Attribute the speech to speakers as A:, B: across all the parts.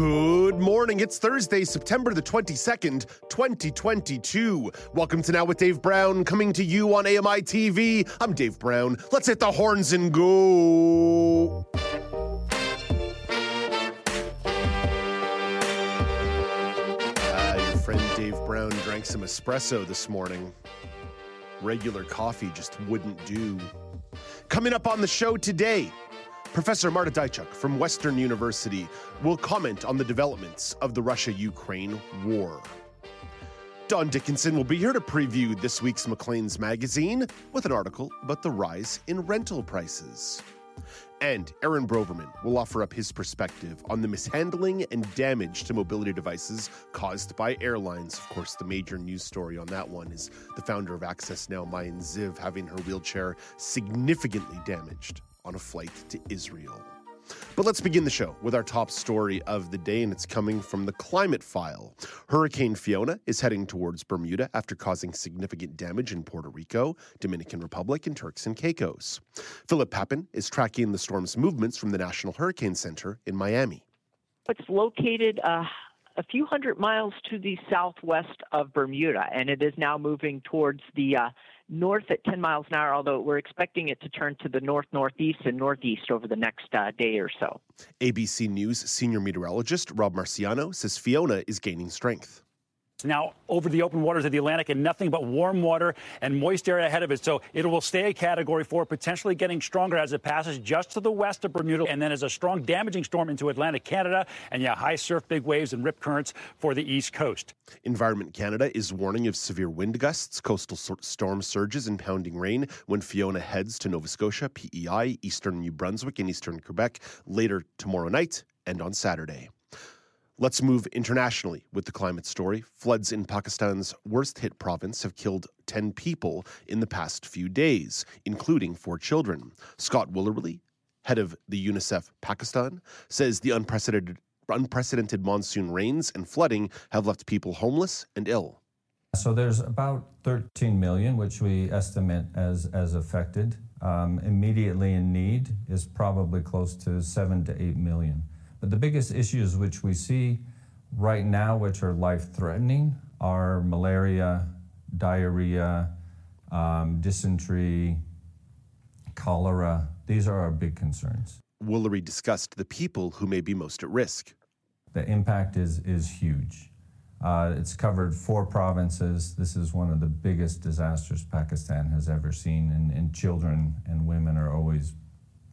A: Good morning. It's Thursday, September the 22nd, 2022. Welcome to Now with Dave Brown, coming to you on AMI TV. I'm Dave Brown. Let's hit the horns and go. Ah, your friend Dave Brown drank some espresso this morning. Regular coffee just wouldn't do. Coming up on the show today, Professor Marta Dyczok from Western University will comment on the developments of the Russia Ukraine war. Don Dickinson will be here to preview this week's Maclean's magazine with an article about the rise in rental prices. And Aaron Broverman will offer up his perspective on the mishandling and damage to mobility devices caused by airlines. Of course, the major news story on that one is the founder of Access Now, Maayan Ziv, having her wheelchair significantly damaged on a flight to Israel. But let's begin the show with our top story of the day, and it's coming from the climate file. Hurricane Fiona is heading towards Bermuda after causing significant damage in Puerto Rico, Dominican Republic, and Turks and Caicos. Philippe Papin is tracking the storm's movements from the National Hurricane Center in Miami.
B: It's located uh, a few hundred miles to the southwest of Bermuda, and it is now moving towards the uh, north at 10 miles an hour, although we're expecting it to turn to the north, northeast, and northeast over the next uh, day or so.
A: ABC News senior meteorologist Rob Marciano says Fiona is gaining strength
C: now over the open waters of the Atlantic and nothing but warm water and moist area ahead of it. So it will stay a category four, potentially getting stronger as it passes just to the west of Bermuda and then as a strong damaging storm into Atlantic Canada. And yeah, high surf, big waves, and rip currents for the east coast.
A: Environment Canada is warning of severe wind gusts, coastal storm surges, and pounding rain when Fiona heads to Nova Scotia, PEI, eastern New Brunswick, and eastern Quebec later tomorrow night and on Saturday. Let's move internationally with the climate story. Floods in Pakistan's worst hit province have killed 10 people in the past few days, including four children. Scott Whoolery, head of the UNICEF Pakistan, says the unprecedented, unprecedented monsoon rains and flooding have left people homeless and ill.
D: So there's about 13 million, which we estimate as, as affected. Um, immediately in need is probably close to 7 to 8 million. But the biggest issues which we see right now, which are life threatening, are malaria, diarrhea, um, dysentery, cholera. These are our big concerns.
A: Whoolery discussed the people who may be most at risk.
D: The impact is, is huge. Uh, it's covered four provinces. This is one of the biggest disasters Pakistan has ever seen, and, and children and women are always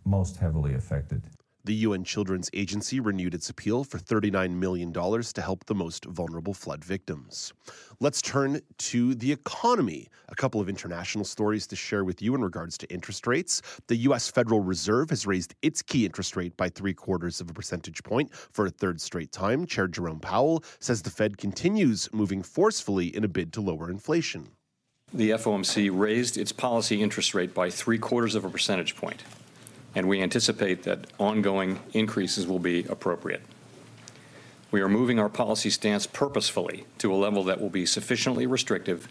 D: most heavily affected.
A: The UN Children's Agency renewed its appeal for $39 million to help the most vulnerable flood victims. Let's turn to the economy. A couple of international stories to share with you in regards to interest rates. The U.S. Federal Reserve has raised its key interest rate by three quarters of a percentage point for a third straight time. Chair Jerome Powell says the Fed continues moving forcefully in a bid to lower inflation.
E: The FOMC raised its policy interest rate by three quarters of a percentage point and we anticipate that ongoing increases will be appropriate. We are moving our policy stance purposefully to a level that will be sufficiently restrictive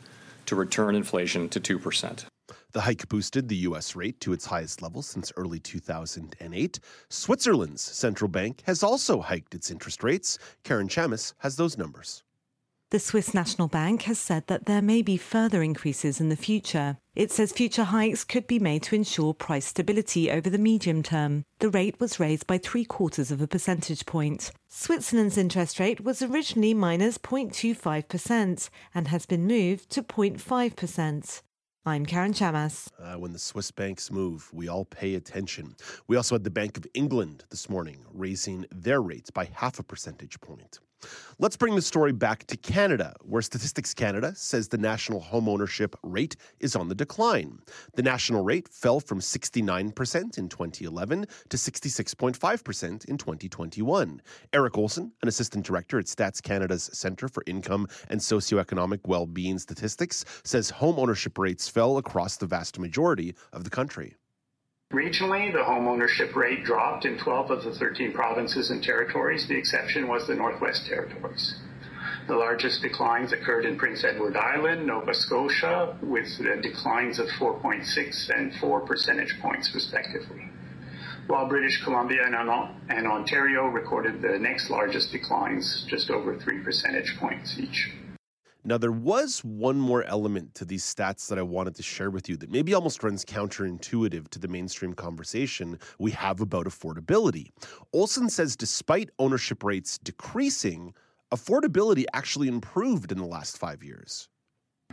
E: to return inflation to 2%.
A: The hike boosted the U.S. rate to its highest level since early 2008. Switzerland's central bank has also hiked its interest rates. Karen Chammas has those numbers.
F: The Swiss National Bank has said that there may be further increases in the future. It says future hikes could be made to ensure price stability over the medium term. The rate was raised by three quarters of a percentage point. Switzerland's interest rate was originally minus 0.25% and has been moved to 0.5%. I'm Karen Chammas.
A: Uh, when the Swiss banks move, we all pay attention. We also had the Bank of England this morning raising their rates by half a percentage point. Let's bring the story back to Canada, where Statistics Canada says the national homeownership rate is on the decline. The national rate fell from 69% in 2011 to 66.5% in 2021. Eric Olson, an assistant director at Stats Canada's Centre for Income and Socioeconomic Well-being Statistics, says homeownership rates fell across the vast majority of the country.
G: Regionally, the home ownership rate dropped in 12 of the 13 provinces and territories. The exception was the Northwest Territories. The largest declines occurred in Prince Edward Island, Nova Scotia, with declines of 4.6 and 4 percentage points, respectively while British Columbia and Ontario recorded the next largest declines, just over three percentage points each.
A: Now, there was one more element to these stats that I wanted to share with you that maybe almost runs counterintuitive to the mainstream conversation we have about affordability. Olson says despite ownership rates decreasing, affordability actually improved in the last five years.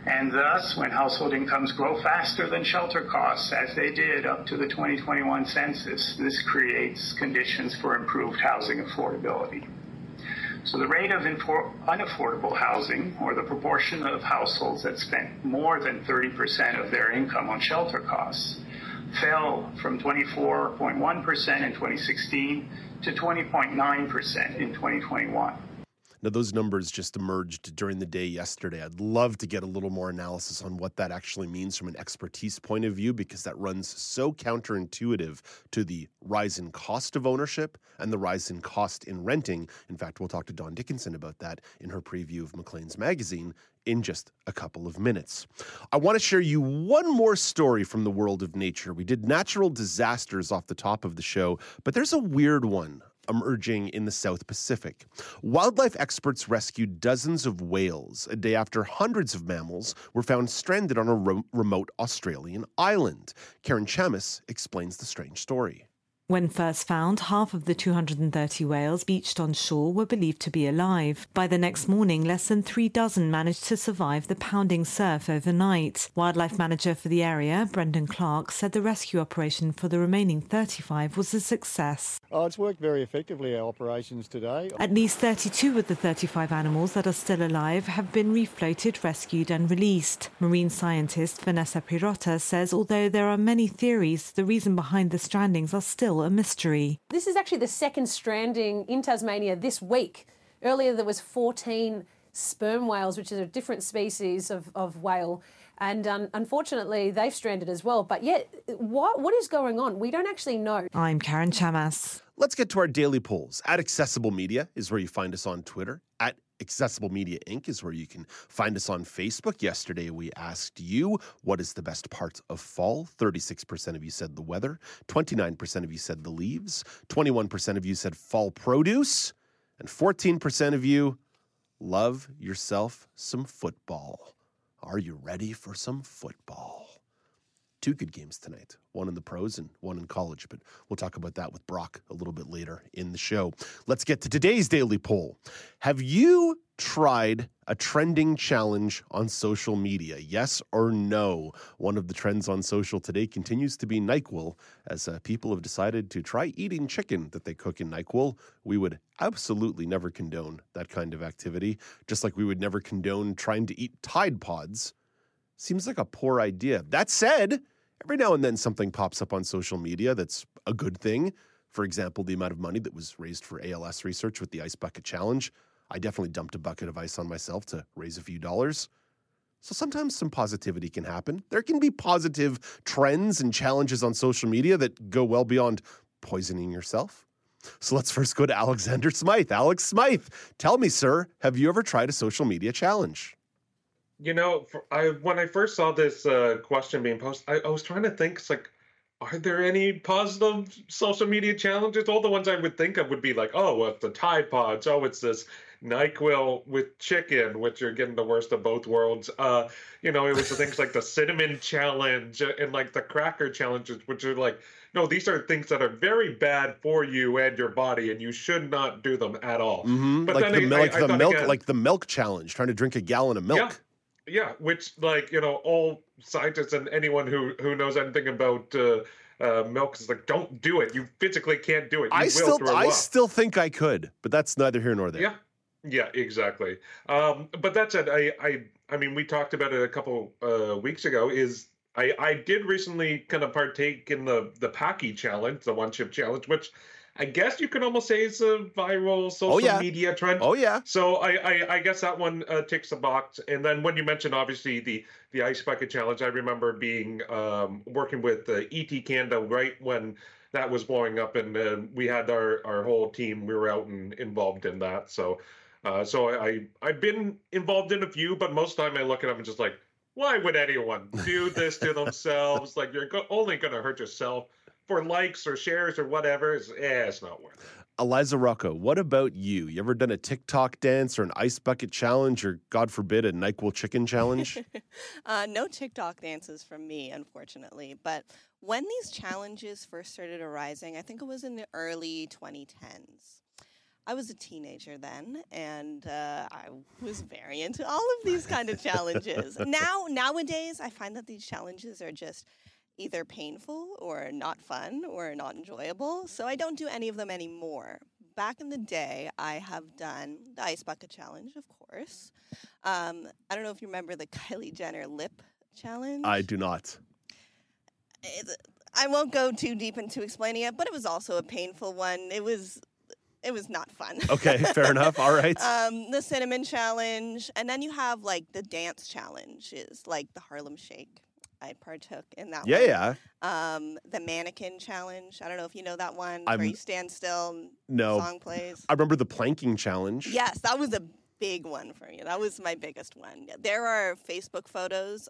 G: And thus, when household incomes grow faster than shelter costs, as they did up to the 2021 census, this creates conditions for improved housing affordability. So the rate of unaffordable housing, or the proportion of households that spent more than 30% of their income on shelter costs, fell from 24.1% in 2016 to 20.9% in 2021.
A: Now, those numbers just emerged during the day yesterday. I'd love to get a little more analysis on what that actually means from an expertise point of view, because that runs so counterintuitive to the rise in cost of ownership and the rise in cost in renting. In fact, we'll talk to Dawn Dickinson about that in her preview of Maclean's magazine in just a couple of minutes. I want to share you one more story from the world of nature. We did natural disasters off the top of the show, but there's a weird one emerging in the South Pacific. Wildlife experts rescued dozens of whales a day after hundreds of mammals were found stranded on a remote Australian island. Karen Chammas explains the strange story.
F: When first found, half of the 230 whales beached on shore were believed to be alive. By the next morning, less than three dozen managed to survive the pounding surf overnight. Wildlife manager for the area, Brendan Clark, said the rescue operation for the remaining 35 was a success.
H: Oh, it's worked very effectively, our operations today.
F: At least 32 of the 35 animals that are still alive have been refloated, rescued, and released. Marine scientist Vanessa Pirotta says although there are many theories, the reason behind the strandings are still still a mystery.
I: This is actually the second stranding in Tasmania this week. Earlier, there was 14 sperm whales, which is a different species of, of whale. And um, unfortunately, they've stranded as well. But yet, what, what is going on? We don't actually know.
F: I'm Karen Chammas.
A: Let's get to our daily polls. At Accessible Media is where you find us on Twitter. At Accessible Media Inc. is where you can find us on Facebook. Yesterday, we asked you what is the best part of fall. 36% of you said the weather, 29% of you said the leaves, 21% of you said fall produce, and 14% of you love yourself some football. Are you ready for some football? Two good games tonight one in the pros and one in college. But we'll talk about that with Brock a little bit later in the show. Let's get to today's daily poll. Have you tried a trending challenge on social media? Yes or no? One of the trends on social today continues to be NyQuil, as uh, people have decided to try eating chicken that they cook in NyQuil. We would absolutely never condone that kind of activity, just like we would never condone trying to eat Tide Pods. Seems like a poor idea. That said, every now and then something pops up on social media that's a good thing. For example, the amount of money that was raised for ALS research with the Ice Bucket Challenge. I definitely dumped a bucket of ice on myself to raise a few dollars. So sometimes some positivity can happen. There can be positive trends and challenges on social media that go well beyond poisoning yourself. So let's first go to Alexander Smythe. Alex Smythe, tell me, sir, have you ever tried a social media challenge?
J: You know, I when I first saw this uh, question being posted, I, I was trying to think. It's like, are there any positive social media challenges? All the ones I would think of would be like, oh, well, the Tide Pods. Oh, it's this NyQuil with chicken, which you're getting the worst of both worlds. Uh, you know, it was the things like the cinnamon challenge and like the cracker challenges, which are like, no, these are things that are very bad for you and your body, and you should not do them at all.
A: Mm-hmm. But like the, I, like I, the milk, again, like the milk challenge, trying to drink a gallon of milk.
J: Yeah yeah, which like you know all scientists and anyone who who knows anything about uh, uh, milk is like, don't do it. You physically can't do it. You
A: I still I up. still think I could, but that's neither here nor there.
J: Yeah, yeah, exactly. Um, but that said, I I I mean, we talked about it a couple uh, weeks ago. Is I I did recently kind of partake in the the Paqui challenge, the one chip challenge, which I guess you could almost say it's a viral social
A: Oh, yeah.
J: media trend.
A: Oh yeah.
J: So I, I, I guess that one uh, ticks the box. And then when you mentioned obviously the the ice bucket challenge, I remember being um, working with uh, ET Canada right when that was blowing up, and uh, we had our, our whole team. We were out and involved in that. So uh, so I, I I've been involved in a few, but most of the time I look at them and just like, why would anyone do this to themselves? like you're go- only going to hurt yourself for likes or shares or whatever. It's, eh, it's not worth it.
A: Eliza Rocco, what about you? You ever done a TikTok dance or an ice bucket challenge or, God forbid, a NyQuil chicken challenge?
K: uh, no TikTok dances from me, unfortunately. But when these challenges first started arising, I think it was in the early 2010s. I was a teenager then, and uh, I was very into all of these kind of challenges. now, nowadays, I find that these challenges are just either painful or not fun or not enjoyable. So I don't do any of them anymore. Back in the day, I have done the ice bucket challenge, of course. Um, I don't know if you remember the Kylie Jenner lip challenge.
A: I do not.
K: It's- I won't go too deep into explaining it, but it was also a painful one. It was it was not fun.
A: Okay, fair enough. All right.
K: Um, the cinnamon challenge, and then you have like the dance challenges, like the Harlem Shake. I partook in that
A: Yeah,
K: one.
A: yeah.
K: Um, the mannequin challenge. I don't know if you know that one,
A: I'm-
K: where you stand still and
A: No.
K: song plays.
A: I remember the planking challenge.
K: Yes, that was a big one for me. That was my biggest one. There are Facebook photos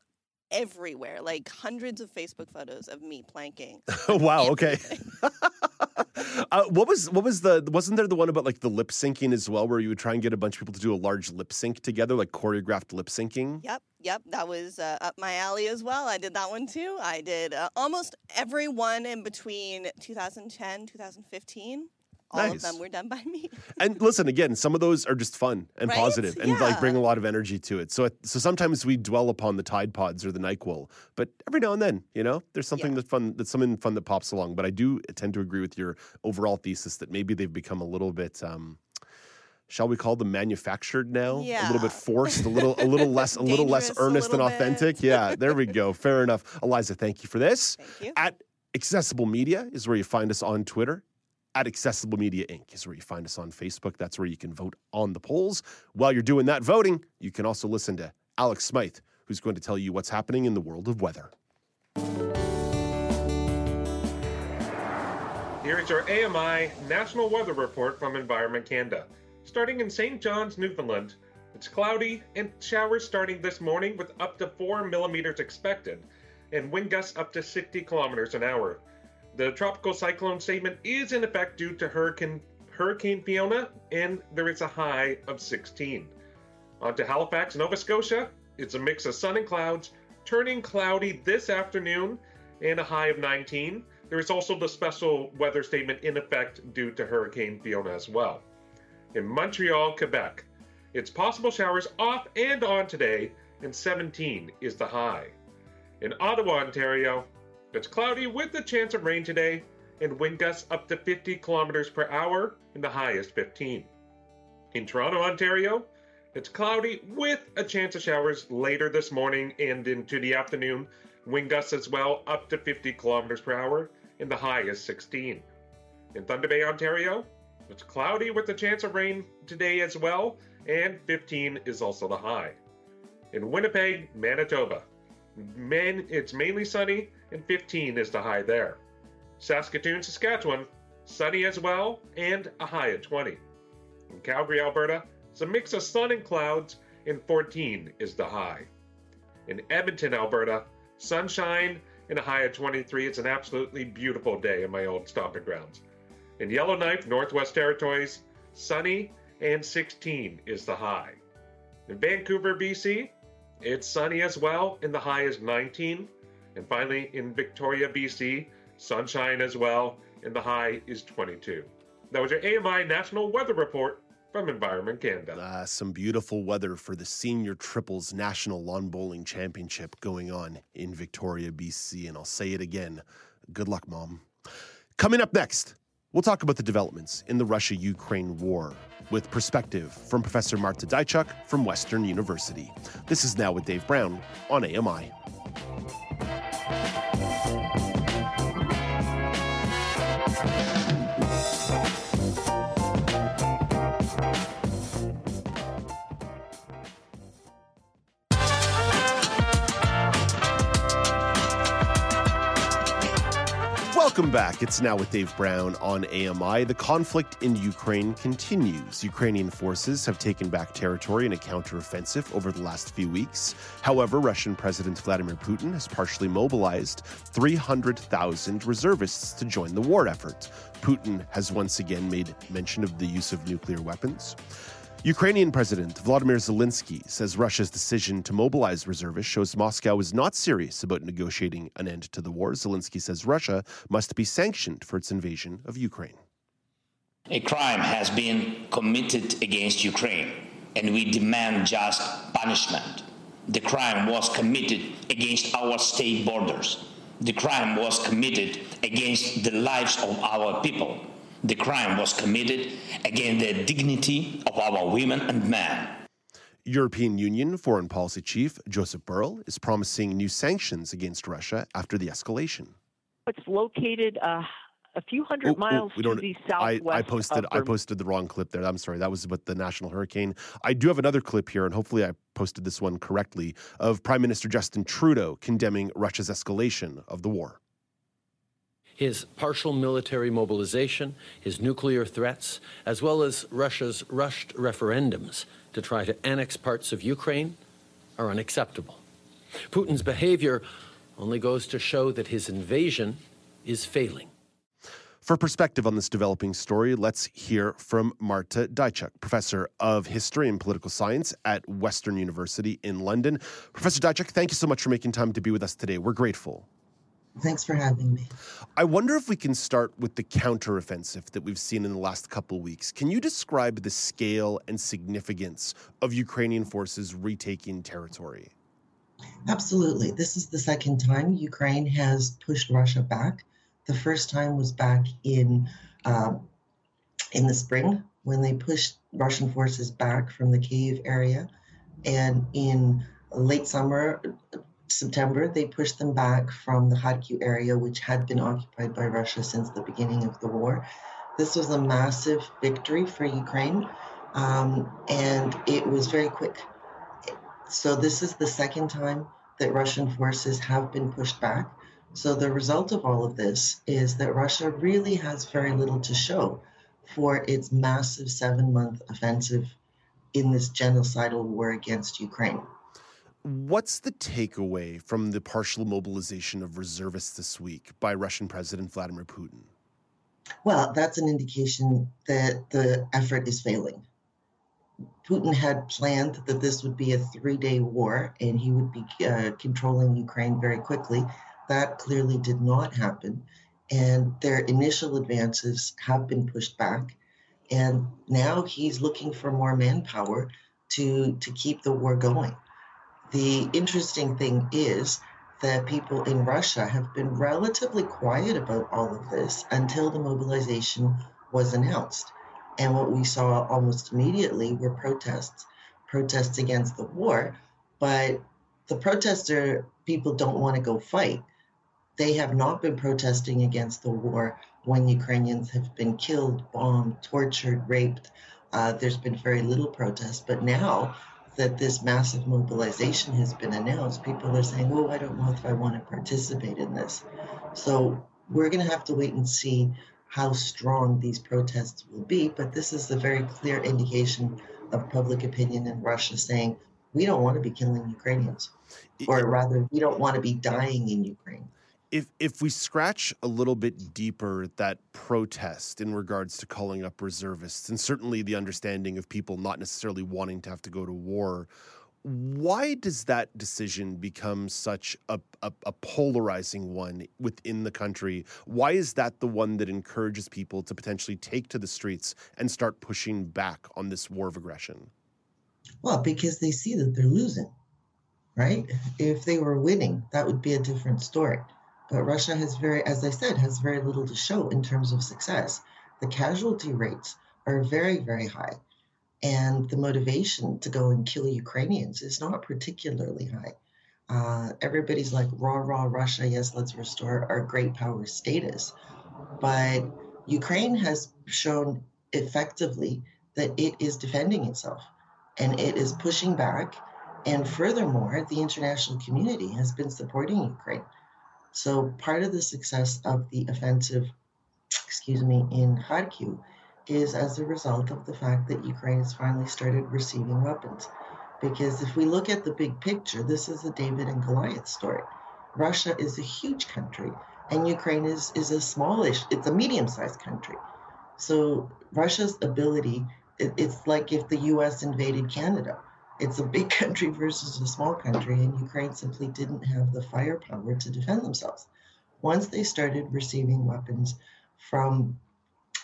K: everywhere, like hundreds of Facebook photos of me planking.
A: wow. Okay. uh, what was what was the wasn't there the one about like the lip syncing as well, where you would try and get a bunch of people to do a large lip sync together, like choreographed lip syncing?
K: Yep, yep, that was uh, up my alley as well. I did that one too. I did uh, almost every one in between 2010, 2015. All of
A: Nice.
K: them were done by me.
A: And listen, again, some of those are just fun and
K: Right?
A: positive and like bring a lot of energy to it. So, so sometimes we dwell upon the Tide Pods or the Nyquil, but every now and then, you know, there's something that's fun. That's something fun that pops along. But I do tend to agree with your overall thesis that maybe they've become a little bit. Um, Shall we call them manufactured now? A little bit forced, a little, a little less, a little less earnest and
K: little bit.
A: authentic. Yeah, there we go. Fair enough. Eliza, thank you for this.
K: Thank you.
A: At Accessible Media is where you find us on Twitter. At Accessible Media Inc. is where you find us on Facebook. That's where you can vote on the polls. While you're doing that voting, you can also listen to Alex Smythe, who's going to tell you what's happening in the world of weather.
J: Here is your AMI National Weather Report from Environment Canada. Starting in St. John's, Newfoundland, it's cloudy and showers starting this morning with up to 4 millimeters expected and wind gusts up to 60 kilometers an hour. The tropical cyclone statement is in effect due to Hurricane, Hurricane Fiona and there is a high of 16. On to Halifax, Nova Scotia. It's a mix of sun and clouds, turning cloudy this afternoon and a high of 19. There is also the special weather statement in effect due to Hurricane Fiona as well. In Montreal, Quebec, it's possible showers off and on today, and 17 is the high. In Ottawa, Ontario, it's cloudy with a chance of rain today, and wind gusts up to 50 kilometers per hour, and the high is 15. In Toronto, Ontario, it's cloudy with a chance of showers later this morning and into the afternoon. Wind gusts as well up to 50 kilometers per hour, and the high is 16. In Thunder Bay, Ontario, it's cloudy with a chance of rain today as well, and 15 is also the high. In Winnipeg, Manitoba, man, it's mainly sunny, and 15 is the high there. Saskatoon, Saskatchewan, sunny as well, and a high of 20. In Calgary, Alberta, it's a mix of sun and clouds, and 14 is the high. In Edmonton, Alberta, sunshine and a high of 23. It's an absolutely beautiful day in my old stomping grounds. In Yellowknife, Northwest Territories, sunny and 16 is the high. In Vancouver, BC, it's sunny as well, and the high is 19. And finally, in Victoria, BC, sunshine as well, and the high is 22. That was your AMI National Weather Report from Environment Canada.
A: Uh, some beautiful weather for the Senior Triples National Lawn Bowling Championship going on in Victoria, BC. And I'll say it again good luck, Mom. Coming up next, we'll talk about the developments in the Russia Ukraine war with perspective from Professor Marta Dyczok from Western University. This is Now with Dave Brown on AMI. Thank you. Welcome back. It's now with Dave Brown on AMI. The conflict in Ukraine continues. Ukrainian forces have taken back territory in a counteroffensive over the last few weeks. However, Russian President Vladimir Putin has partially mobilized 300,000 reservists to join the war effort. Putin has once again made mention of the use of nuclear weapons. Ukrainian President Vladimir Zelensky says Russia's decision to mobilize reservists shows Moscow is not serious about negotiating an end to the war. Zelensky says Russia must be sanctioned for its invasion of Ukraine.
L: A crime has been committed against Ukraine, and we demand just punishment. The crime was committed against our state borders. The crime was committed against the lives of our people the crime was committed against the dignity of our women and men.
A: European Union Foreign Policy Chief Joseph Borrell is promising new sanctions against Russia after the escalation.
B: It's located uh, a few hundred oh, miles oh, to the southwest.
A: I, I posted I posted the wrong clip there. I'm sorry. That was about the national hurricane. I do have another clip here, and hopefully I posted this one correctly of Prime Minister Justin Trudeau condemning Russia's escalation of the war
M: his partial military mobilization, his nuclear threats, as well as Russia's rushed referendums to try to annex parts of Ukraine are unacceptable. Putin's behavior only goes to show that his invasion is failing.
A: For perspective on this developing story, let's hear from Marta Dyczok, professor of history and political science at Western University in London. Professor Dyczok, thank you so much for making time to be with us today. We're grateful.
N: Thanks for having me.
A: I wonder if we can start with the counteroffensive that we've seen in the last couple weeks. Can you describe the scale and significance of Ukrainian forces retaking territory?
N: Absolutely. This is the second time Ukraine has pushed Russia back. The first time was back in uh, in the spring when they pushed Russian forces back from the Kiev area, and in late summer September, they pushed them back from the Kharkiv area, which had been occupied by Russia since the beginning of the war. This was a massive victory for Ukraine, um, and it was very quick. So, this is the second time that Russian forces have been pushed back. So, the result of all of this is that Russia really has very little to show for its massive seven month offensive in this genocidal war against Ukraine.
A: What's the takeaway from the partial mobilization of reservists this week by Russian President Vladimir Putin?
N: Well, that's an indication that the effort is failing. Putin had planned that this would be a three day war and he would be uh, controlling Ukraine very quickly. That clearly did not happen. And their initial advances have been pushed back. And now he's looking for more manpower to, to keep the war going. The interesting thing is that people in Russia have been relatively quiet about all of this until the mobilization was announced. And what we saw almost immediately were protests, protests against the war. But the protester people don't want to go fight. They have not been protesting against the war when Ukrainians have been killed, bombed, tortured, raped. Uh, there's been very little protest. But now that this massive mobilization has been announced, people are saying, oh, I don't know if I want to participate in this. So we're going to have to wait and see how strong these protests will be. But this is a very clear indication of public opinion in Russia saying, we don't want to be killing Ukrainians, or rather, we don't want to be dying in Ukraine
A: if if we scratch a little bit deeper that protest in regards to calling up reservists and certainly the understanding of people not necessarily wanting to have to go to war why does that decision become such a, a, a, polarizing one within the country? Why is that the one that encourages people to potentially take to the streets and start pushing back on this war of aggression?
N: Well, because they see that they're losing, right? If they were winning, that would be a different story. But Russia has very, as I said, has very little to show in terms of success. The casualty rates are very, very high. And the motivation to go and kill Ukrainians is not particularly high. Uh, everybody's like, raw, raw Russia, yes, let's restore our great power status. But Ukraine has shown effectively that it is defending itself and it is pushing back. And furthermore, the international community has been supporting Ukraine. So part of the success of the offensive, excuse me, in Kharkiv is as a result of the fact that Ukraine has finally started receiving weapons. Because if we look at the big picture, this is a David and Goliath story. Russia is a huge country, and Ukraine is, is a smallish, it's a medium sized country. So Russia's ability, it, it's like if the US invaded Canada. It's a big country versus a small country, and Ukraine simply didn't have the firepower to defend themselves. Once they started receiving weapons from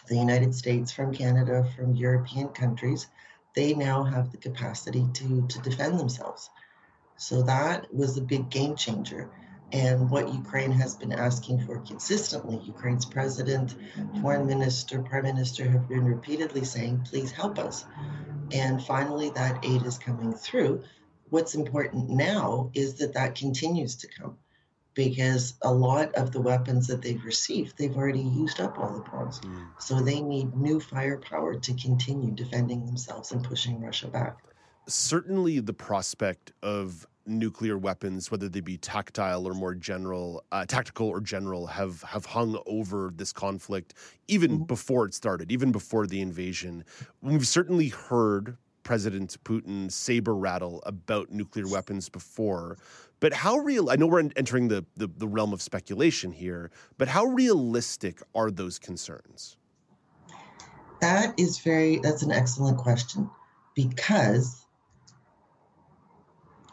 N: the United States, from Canada, from European countries, they now have the capacity to, to defend themselves. So that was a big game changer. And what Ukraine has been asking for consistently, Ukraine's president, foreign minister, prime minister have been repeatedly saying, please help us. And finally, that aid is coming through. What's important now is that that continues to come because a lot of the weapons that they've received, they've already used up all the bombs. Mm. So they need new firepower to continue defending themselves and pushing Russia back.
A: Certainly, the prospect of nuclear weapons, whether they be tactile or more general, uh, tactical or general, have have hung over this conflict even mm-hmm. before it started, even before the invasion. We've certainly heard President Putin saber rattle about nuclear weapons before. But how real? I know we're entering the, the, the realm of speculation here, but how realistic are those concerns?
N: That is very. That's an excellent question, because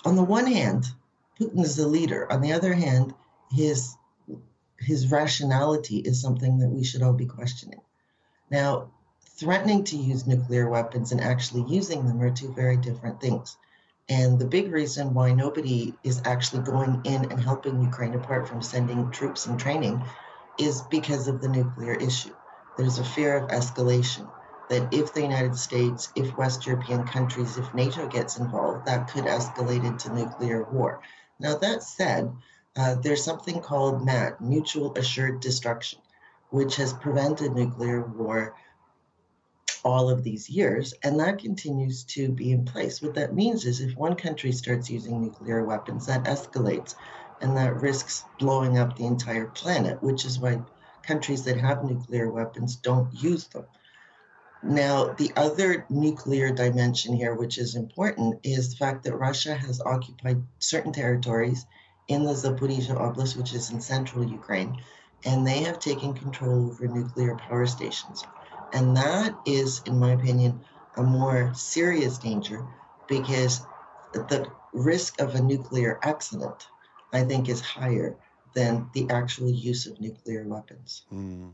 N: on the one hand, Putin is a leader. On the other hand, his his rationality is something that we should all be questioning. Now, threatening to use nuclear weapons and actually using them are two very different things. And the big reason why nobody is actually going in and helping Ukraine, apart from sending troops and training, is because of the nuclear issue. There's a fear of escalation that if the United States, if West European countries, if NATO gets involved, that could escalate into nuclear war. Now, that said, uh, there's something called MAD, Mutual Assured Destruction, which has prevented nuclear war all of these years, and that continues to be in place. What that means is if one country starts using nuclear weapons, that escalates and that risks blowing up the entire planet, which is why countries that have nuclear weapons don't use them. Now, the other nuclear dimension here, which is important, is the fact that Russia has occupied certain territories in the Zaporizhia Oblast, which is in central Ukraine, and they have taken control over nuclear power stations. And that is, in my opinion, a more serious danger because the risk of a nuclear accident, I think, is higher than the actual use of nuclear weapons.
A: Mm.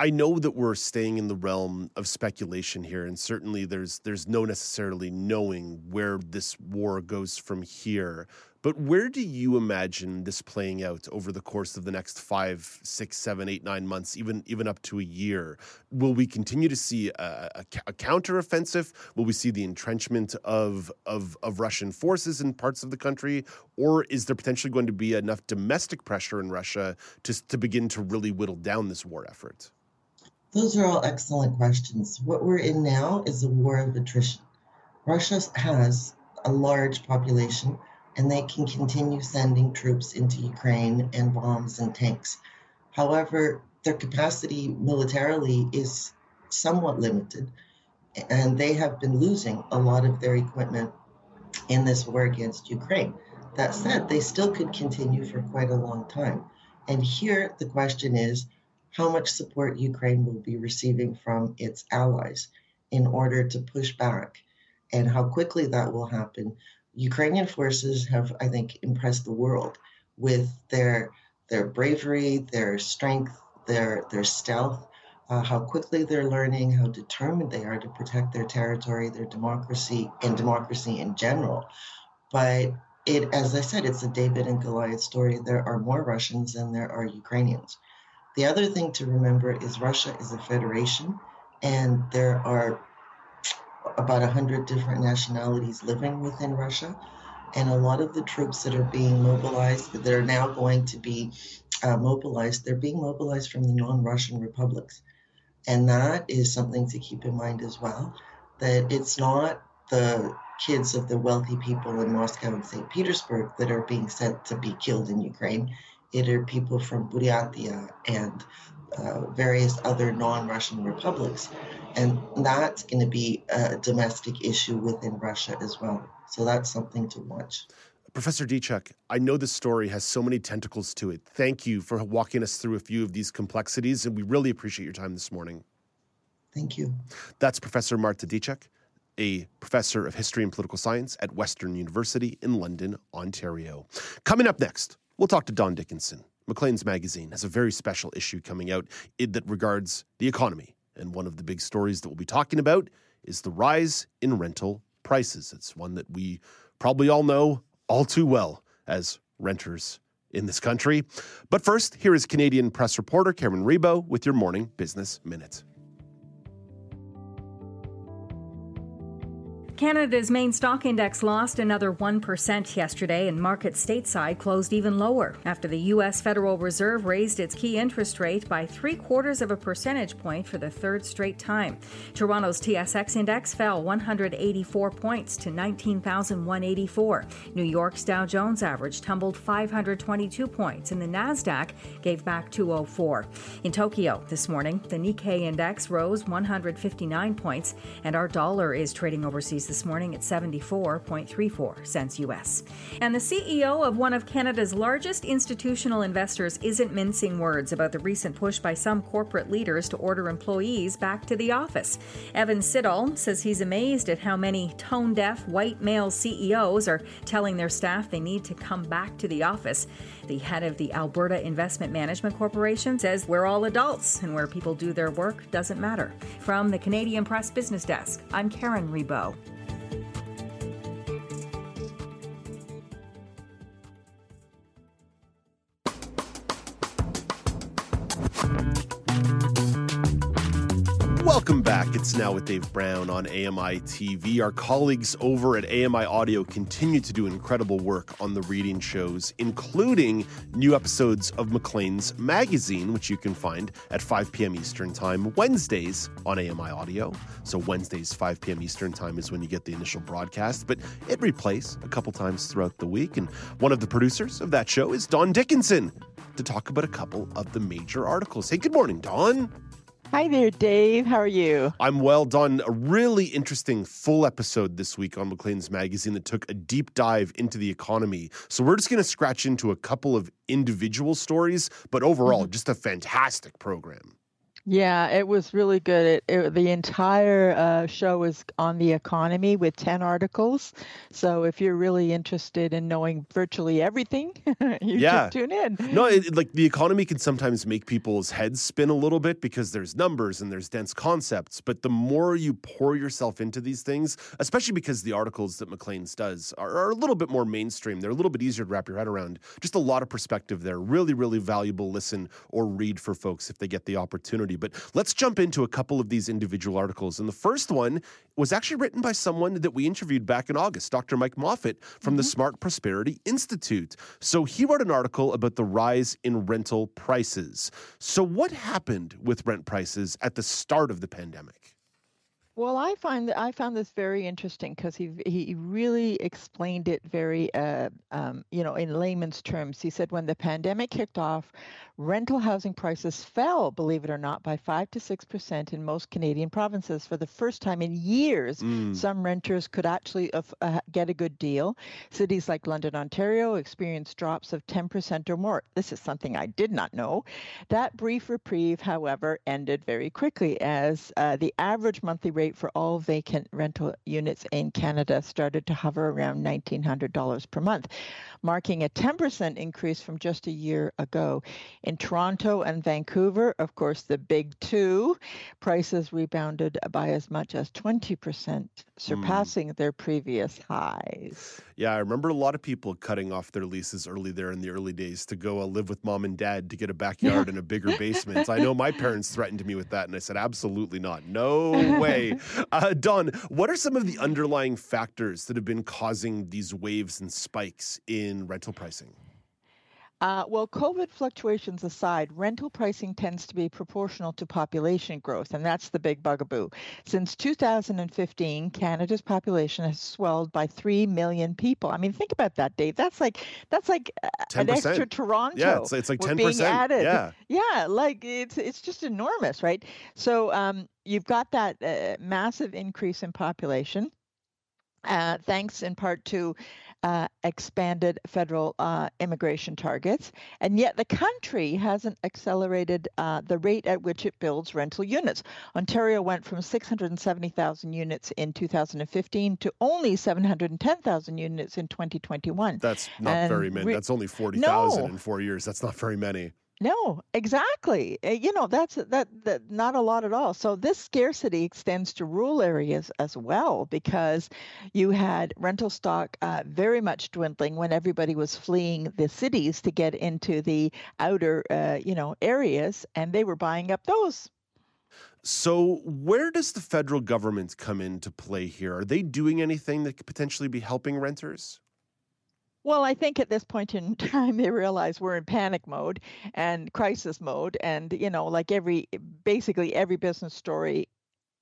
A: I know that we're staying in the realm of speculation here, and certainly there's there's no necessarily knowing where this war goes from here. But where do you imagine this playing out over the course of the next five, six, seven, eight, nine months, even even up to a year? Will we continue to see a, a, a counteroffensive? Will we see the entrenchment of, of of Russian forces in parts of the country, or is there potentially going to be enough domestic pressure in Russia to to begin to really whittle down this war effort?
N: Those are all excellent questions. What we're in now is a war of attrition. Russia has a large population and they can continue sending troops into Ukraine and bombs and tanks. However, their capacity militarily is somewhat limited, and they have been losing a lot of their equipment in this war against Ukraine. That said, they still could continue for quite a long time. And here the question is how much support Ukraine will be receiving from its allies in order to push back and how quickly that will happen. Ukrainian forces have, I think, impressed the world with their their bravery, their strength, their their stealth, uh, how quickly they're learning, how determined they are to protect their territory, their democracy, and democracy in general. But it, as I said, it's a David and Goliath story. There are more Russians than there are Ukrainians. The other thing to remember is Russia is a federation, and there are about 100 different nationalities living within Russia. And a lot of the troops that are being mobilized, that are now going to be uh, mobilized, they're being mobilized from the non Russian republics. And that is something to keep in mind as well that it's not the kids of the wealthy people in Moscow and St. Petersburg that are being sent to be killed in Ukraine it are people from Buryatia and uh, various other non-Russian republics, and that's going to be a domestic issue within Russia as well. So that's something to watch.
A: Professor Dyczok, I know this story has so many tentacles to it. Thank you for walking us through a few of these complexities, and we really appreciate your time this morning.
N: Thank you.
A: That's Professor Marta Dyczok, a professor of history and political science at Western University in London, Ontario. Coming up next, we'll talk to Don Dickinson. Maclean's Magazine has a very special issue coming out that regards the economy. And one of the big stories that we'll be talking about is the rise in rental prices. It's one that we probably all know all too well as renters in this country. But first, here is Canadian press reporter Karen Rebo with your morning business minute.
O: Canada's main stock index lost another 1% yesterday, and markets stateside closed even lower after the U.S. Federal Reserve raised its key interest rate by three quarters of a percentage point for the third straight time. Toronto's TSX index fell 184 points to 19,184. New York's Dow Jones average tumbled 522 points, and the NASDAQ gave back 204. In Tokyo this morning, the Nikkei index rose 159 points, and our dollar is trading overseas this morning at 74.34 cents US. And the CEO of one of Canada's largest institutional investors isn't mincing words about the recent push by some corporate leaders to order employees back to the office. Evan Siddall says he's amazed at how many tone deaf white male CEOs are telling their staff they need to come back to the office. The head of the Alberta Investment Management Corporation says we're all adults and where people do their work doesn't matter. From the Canadian Press Business Desk, I'm Karen Rebo.
A: Welcome back. It's now with Dave Brown on AMI TV. Our colleagues over at AMI Audio continue to do incredible work on the reading shows, including new episodes of Maclean's Magazine, which you can find at 5 p.m. Eastern Time, Wednesdays on AMI Audio. So, Wednesdays, 5 p.m. Eastern Time is when you get the initial broadcast, but it replays a couple times throughout the week. And one of the producers of that show is Don Dickinson to talk about a couple of the major articles. Hey, good morning, Don.
P: Hi there, Dave. How are you?
A: I'm well done. A really interesting full episode this week on Maclean's Magazine that took a deep dive into the economy. So we're just going to scratch into a couple of individual stories, but overall, mm-hmm. just a fantastic program.
P: Yeah, it was really good. It, it, the entire uh, show is on the economy with 10 articles. So if you're really interested in knowing virtually everything, you yeah. should tune in.
A: No, it, like the economy can sometimes make people's heads spin a little bit because there's numbers and there's dense concepts. But the more you pour yourself into these things, especially because the articles that Maclean's does are, are a little bit more mainstream, they're a little bit easier to wrap your head around. Just a lot of perspective there. Really, really valuable listen or read for folks if they get the opportunity. But let's jump into a couple of these individual articles. And the first one was actually written by someone that we interviewed back in August, Dr. Mike Moffat from mm-hmm. the Smart Prosperity Institute. So he wrote an article about the rise in rental prices. So, what happened with rent prices at the start of the pandemic?
P: Well, I find that I found this very interesting because he he really explained it very, uh, um, you know, in layman's terms. He said when the pandemic kicked off, rental housing prices fell, believe it or not, by 5 to 6% in most Canadian provinces. For the first time in years, mm. some renters could actually uh, get a good deal. Cities like London, Ontario experienced drops of 10% or more. This is something I did not know. That brief reprieve, however, ended very quickly as uh, the average monthly rate for all vacant rental units in Canada started to hover around $1,900 per month, marking a 10% increase from just a year ago. In Toronto and Vancouver, of course, the big two, prices rebounded by as much as 20%, surpassing mm. their previous highs.
A: Yeah, I remember a lot of people cutting off their leases early there in the early days to go uh, live with mom and dad to get a backyard and a bigger basement. I know my parents threatened me with that, and I said, absolutely not. No way. Uh, Don, what are some of the underlying factors that have been causing these waves and spikes in rental pricing?
P: Uh, well, COVID fluctuations aside, rental pricing tends to be proportional to population growth, and that's the big bugaboo. Since 2015, Canada's population has swelled by three million people. I mean, think about that, Dave. That's like that's like uh, an
A: 10%.
P: extra Toronto.
A: Yeah, it's- it's like 10%,
P: Being added.
A: yeah.
P: yeah, like it's it's just enormous, right? So um, you've got that uh, massive increase in population uh, thanks in part to uh, expanded federal uh, immigration targets. And yet the country hasn't accelerated uh, the rate at which it builds rental units. Ontario went from 670,000 units in 2015 to only 710,000 units in 2021.
A: That's not
P: And
A: very many.
P: re-
A: That's only 40,000
P: No.
A: in four years. That's not very many.
P: No, exactly. Uh, You know, that's that that not a lot at all. So this scarcity extends to rural areas as well because you had rental stock uh, very much dwindling when everybody was fleeing the cities to get into the outer, uh, you know, areas, and they were buying up those.
A: So, where does the federal government come into play here? Are they doing anything that could potentially be helping renters?
P: Well, I think at this point in time, they realize we're in panic mode and crisis mode. And, you know, like every, basically every business story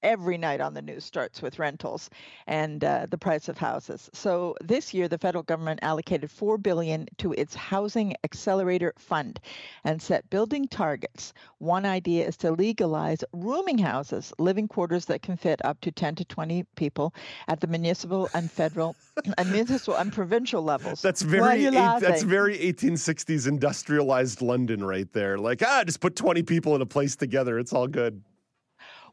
P: every night on the news starts with rentals and uh, the price of houses. So this year, the federal government allocated four billion to its Housing Accelerator Fund and set building targets. One idea is to legalize rooming houses, living quarters that can fit up to 10 to 20 people at the municipal and federal and municipal and provincial levels.
A: That's very eight, that's very 1860s industrialized London right there. Like, ah, just put 20 people in a place together. It's all good.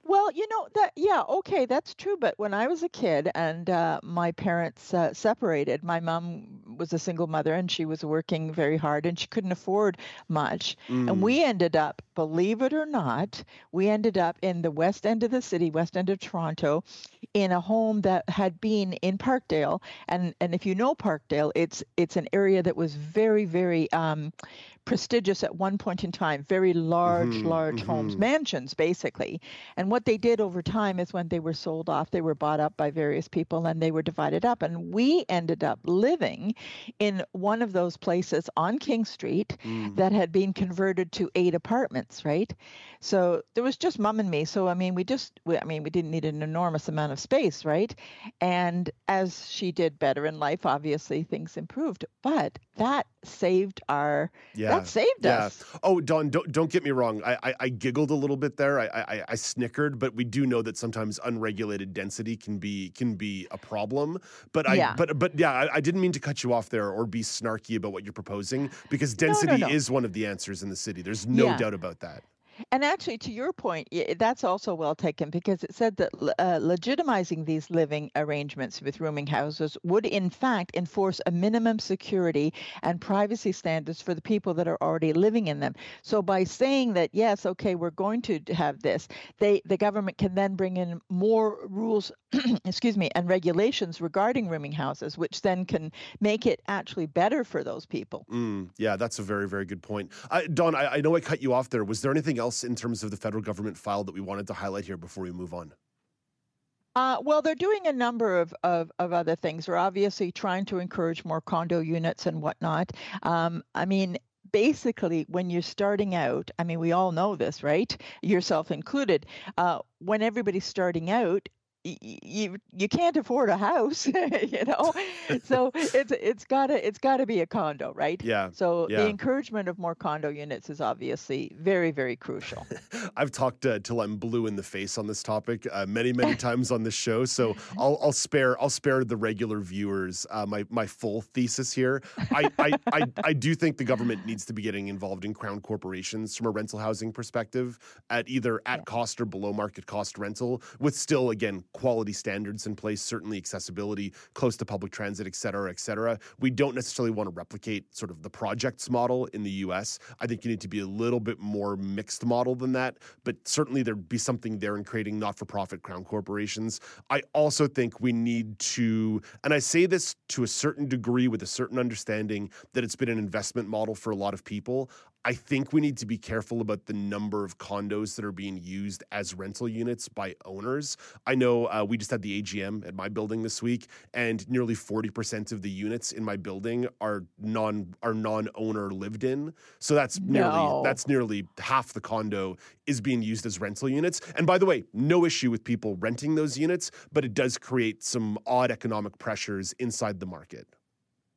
P: Well, you know that yeah, okay, that's true. But when I was a kid and uh, my parents uh, separated, my mom was a single mother and she was working very hard and she couldn't afford much.
Q: Mm.
P: And we ended up, believe it or not, we ended up in the west end of the city, west end of Toronto, in a home that had been in Parkdale. And and if you know Parkdale, it's it's an area that was very very um, prestigious at one point in time. Very large,
Q: Mhm,
P: large homes,
Q: mhm.
P: mansions basically. And what they did over time is when they were sold off, they were bought up by various people and they were divided up. And we ended up living in one of those places on King Street
Q: Mm.
P: that had been converted to eight apartments, right? So there was just mom and me. So I mean, we just, we, I mean, we didn't need an enormous amount of space, right? And as she did better in life, obviously things improved. But that saved our,
A: Yeah,
P: that saved
A: yeah.
P: us.
A: Oh, Don, don't don't get me wrong. I I, I giggled a little bit there. I, I I snickered, but we do know that sometimes unregulated density can be can be a problem. But I
P: Yeah.
A: but but yeah, I, I didn't mean to cut you off there or be snarky about what you're proposing because
P: No, no,
A: density
P: no.
A: is one of the answers in the city. There's no doubt about that.
P: And actually, to your point, that's also well taken because it said that uh, legitimizing these living arrangements with rooming houses would, in fact, enforce a minimum security and privacy standards for the people that are already living in them. So, by saying that, yes, okay, we're going to have this, they the government can then bring in more rules, excuse me, and regulations regarding rooming houses, which then can make it actually better for those people.
A: Mm, yeah, that's a very, very good point. Don, I, I know I cut you off there. Was there anything else in terms of the federal government file that we wanted to highlight here before we move on?
P: Uh, well, they're doing a number of, of, of other things. They're obviously trying to encourage more condo units and whatnot. Um, I mean, basically, when you're starting out, I mean, we all know this, right? Yourself included. Uh, when everybody's starting out, you you can't afford a house, you know. So it's it's gotta it's gotta be a condo, right?
A: Yeah,
P: So
A: yeah.
P: the encouragement of more condo units is obviously very very crucial.
A: I've talked uh, till I'm blue in the face on this topic uh, many, many times on this show, so I'll, I'll spare I'll spare the regular viewers uh, my my full thesis here. I, I, I I do think the government needs to be getting involved in crown corporations from a rental housing perspective at either at cost or below market cost rental, with still again quality standards in place, certainly accessibility, close to public transit, et cetera, et cetera. We don't necessarily want to replicate sort of the projects model in the U.S. I think you need to be a little bit more mixed model than that, but certainly there'd be something there in creating not-for-profit crown corporations. I also think we need to, and I say this to a certain degree with a certain understanding that it's been an investment model for a lot of people. I think we need to be careful about the number of condos that are being used as rental units by owners. I know uh, we just had the AGM at my building this week, and nearly forty percent of the units in my building are non are non owner lived in. So that's nearly
P: No.
A: that's nearly half the condo is being used as rental units. And by the way, no issue with people renting those units, but it does create some odd economic pressures inside the market.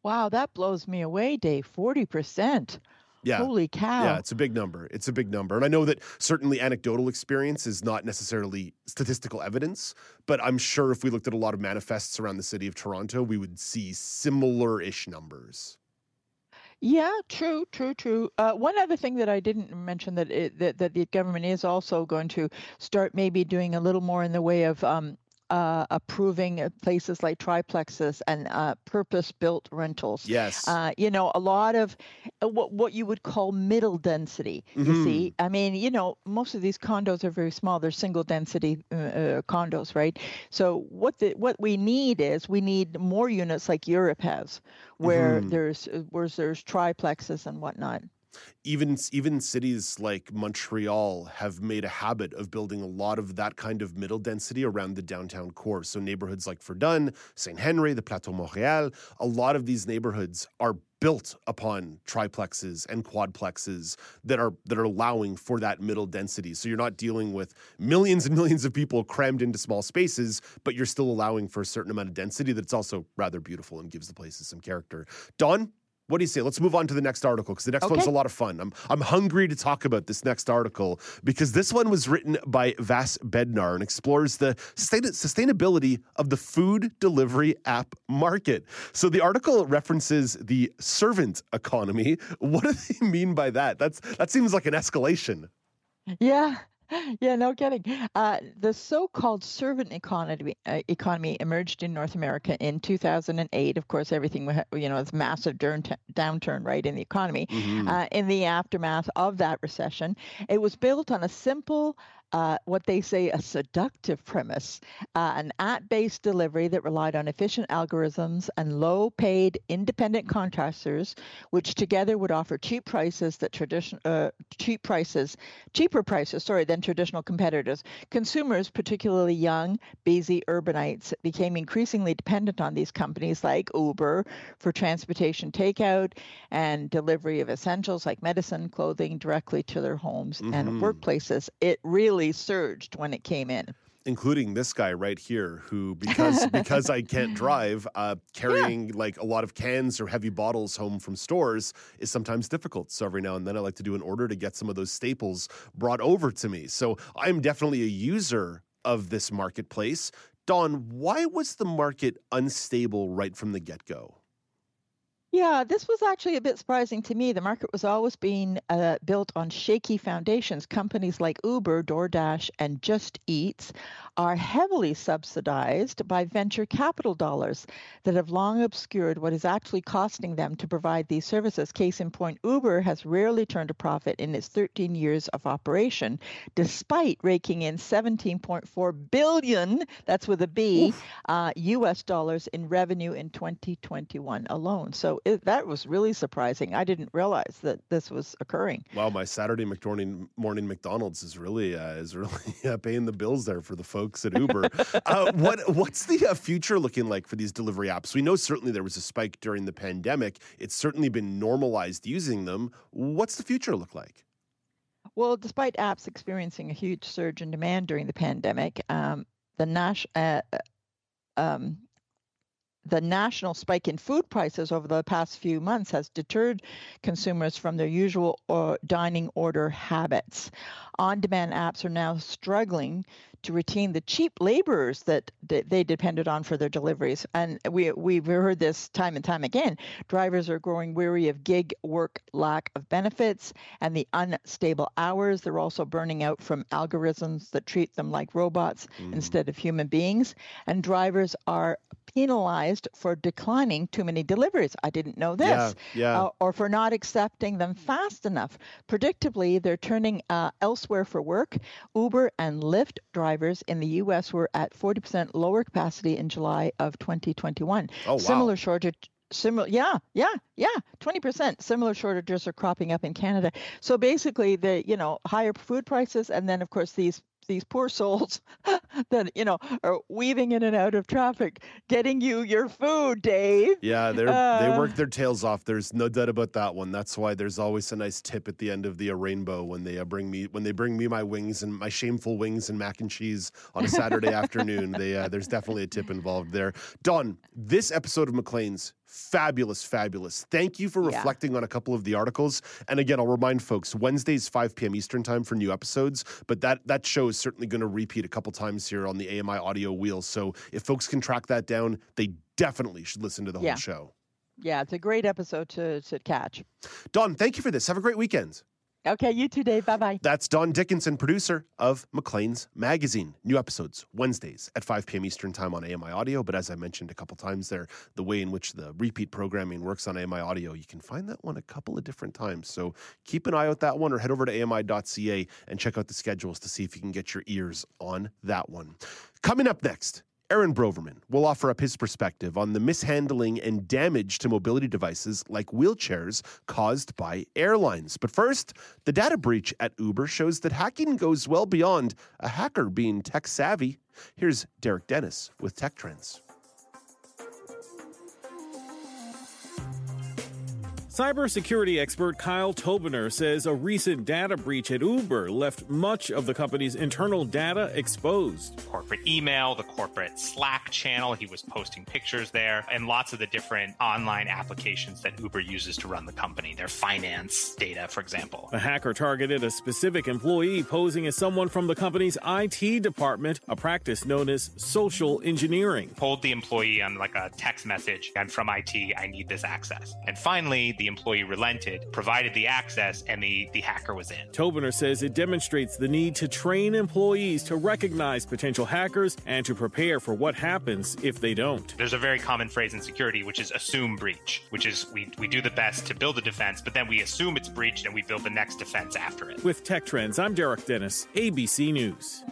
P: Wow, that blows me away, Dave. Forty percent.
A: Yeah.
P: Holy cow.
A: Yeah, it's a big number. It's a big number. And I know that certainly anecdotal experience is not necessarily statistical evidence, but I'm sure if we looked at a lot of manifests around the city of Toronto, we would see similar ish numbers.
P: Yeah, true, true, true. Uh, one other thing that I didn't mention that, it, that that the government is also going to start maybe doing a little more in the way of um, uh, approving places like triplexes and uh, purpose-built rentals.
A: Yes.
P: Uh, you know, a lot of uh, what what you would call middle density. You
A: Mhm.
P: see, I mean, you know, most of these condos are very small. They're single density uh, uh, condos, right? So what the what we need is we need more units like Europe has, where
A: Mhm.
P: there's where there's triplexes and whatnot.
A: Even even cities like Montreal have made a habit of building a lot of that kind of middle density around the downtown core. So neighborhoods like Verdun, Saint Henry, the Plateau Mont-Royal, a lot of these neighborhoods are built upon triplexes and quadplexes that are that are allowing for that middle density. So you're not dealing with millions and millions of people crammed into small spaces, but you're still allowing for a certain amount of density that's also rather beautiful and gives the places some character. Don, what do you say? Let's move on to the next article because the next one's a lot of fun. I'm I'm hungry to talk about this next article because this one was written by Vas Bednar and explores the sustain- sustainability of the food delivery app market. So the article references the servant economy. What do they mean by that? That's that seems like an escalation.
P: Yeah. Yeah, no kidding. Uh, the so-called servant economy uh, economy emerged in North America in 2008. Of course, everything you know, this massive downturn right in the economy.
Q: Mhm.
P: Uh, in the aftermath of that recession, it was built on a simple. Uh, what they say a seductive premise, uh, an app-based delivery that relied on efficient algorithms and low-paid independent contractors, which together would offer cheap prices that tradition uh, cheap prices, cheaper prices, sorry, than traditional competitors. Consumers, particularly young, busy urbanites, became increasingly dependent on these companies like Uber for transportation takeout and delivery of essentials like medicine, clothing directly to their homes
A: Mhm.
P: and workplaces. It really surged when it came in.
A: including this guy right here who because because I can't drive uh, carrying like a lot of cans or heavy bottles home from stores is sometimes difficult. So every now and then I like to do an order to get some of those staples brought over to me. So I'm definitely a user of this marketplace. Don why was the market unstable right from the get-go
P: Yeah, this was actually a bit surprising to me. The market was always being uh, built on shaky foundations. Companies like Uber, DoorDash, and Just Eats are heavily subsidized by venture capital dollars that have long obscured what is actually costing them to provide these services. Case in point, Uber has rarely turned a profit in its 13 years of operation, despite raking in 17.4 billion, that's with a B, uh, US dollars in revenue in 2021 alone. So it, that was really surprising. I didn't realize that this was occurring.
A: Wow, my Saturday morning morning McDonald's is really uh, is really uh, paying the bills there for the folks at Uber. uh, what what's the uh, future looking like for these delivery apps? We know certainly there was a spike during the pandemic. It's certainly been normalized using them. What's the future look like?
P: Well, despite apps experiencing a huge surge in demand during the pandemic, um, the Nash, uh, uh, um, the national spike in food prices over the past few months has deterred consumers from their usual uh, dining order habits. On demand apps are now struggling to retain the cheap laborers that th- they depended on for their deliveries. And we, we've heard this time and time again. Drivers are growing weary of gig work, lack of benefits, and the unstable hours. They're also burning out from algorithms that treat them like robots instead of human beings. And drivers are penalized for declining too many deliveries. I didn't know this.
A: Yeah, yeah.
P: Uh, or for not accepting them fast enough. Predictably, they're turning uh, elsewhere for work. Uber and Lyft drivers in the U.S. were at 40% lower capacity in July of 2021.
A: Oh, wow.
P: Similar shortage. Similar, yeah, yeah, yeah, 20%. Similar shortages are cropping up in Canada. So basically, the you know higher food prices, and then of course these these poor souls that you know are weaving in and out of traffic, getting you your food, Dave.
A: Yeah, they
P: Uh,
A: they work their tails off. There's no doubt about that one. That's why there's always a nice tip at the end of the rainbow when they uh, bring me when they bring me my wings and my shameful wings and mac and cheese on a Saturday afternoon. They uh, there's definitely a tip involved there. Don, this episode of Maclean's fabulous, fabulous. Thank you for
Q: Yeah.
A: reflecting on a couple of the articles. And again, I'll remind folks Wednesdays 5 p.m. Eastern time for new episodes. But that that show is certainly going to repeat a couple times here on the AMI audio wheel. So if folks can track that down, they definitely should listen to the
P: Yeah.
A: whole show.
P: Yeah, it's a great episode to to catch.
A: Don, thank you for this. Have a great weekend.
P: Okay, you too, Dave. Bye bye.
A: That's Don Dickinson, producer of Maclean's Magazine. New episodes Wednesdays at 5 p.m. Eastern Time on AMI Audio. But as I mentioned a couple times there, the way in which the repeat programming works on AMI Audio, you can find that one a couple of different times. So keep an eye out that one or head over to AMI.ca and check out the schedules to see if you can get your ears on that one. Coming up next, Aaron Broverman will offer up his perspective on the mishandling and damage to mobility devices like wheelchairs caused by airlines. But first, the data breach at Uber shows that hacking goes well beyond a hacker being tech savvy. Here's Derek Dennis with Tech Trends.
Q: Cybersecurity expert Kyle Tobener says a recent data breach at Uber left much of the company's internal data exposed.
R: corporate email, the corporate Slack channel. He was posting pictures there, and lots of the different online applications that Uber uses to run the company, their finance data, for example.
Q: The hacker targeted a specific employee posing as someone from the company's IT department, a practice known as social engineering.
R: Told the employee on like a text message, I'm from IT, I need this access. And finally, the employee relented, provided the access, and the, the hacker was in.
Q: Tobener says it demonstrates the need to train employees to recognize potential hackers and to prepare for what happens if they don't.
R: There's a very common phrase in security, which is assume breach, which is we, we do the best to build a defense, but then we assume it's breached and we build the next defense after it.
Q: With Tech Trends, I'm Derek Dennis, ABC News.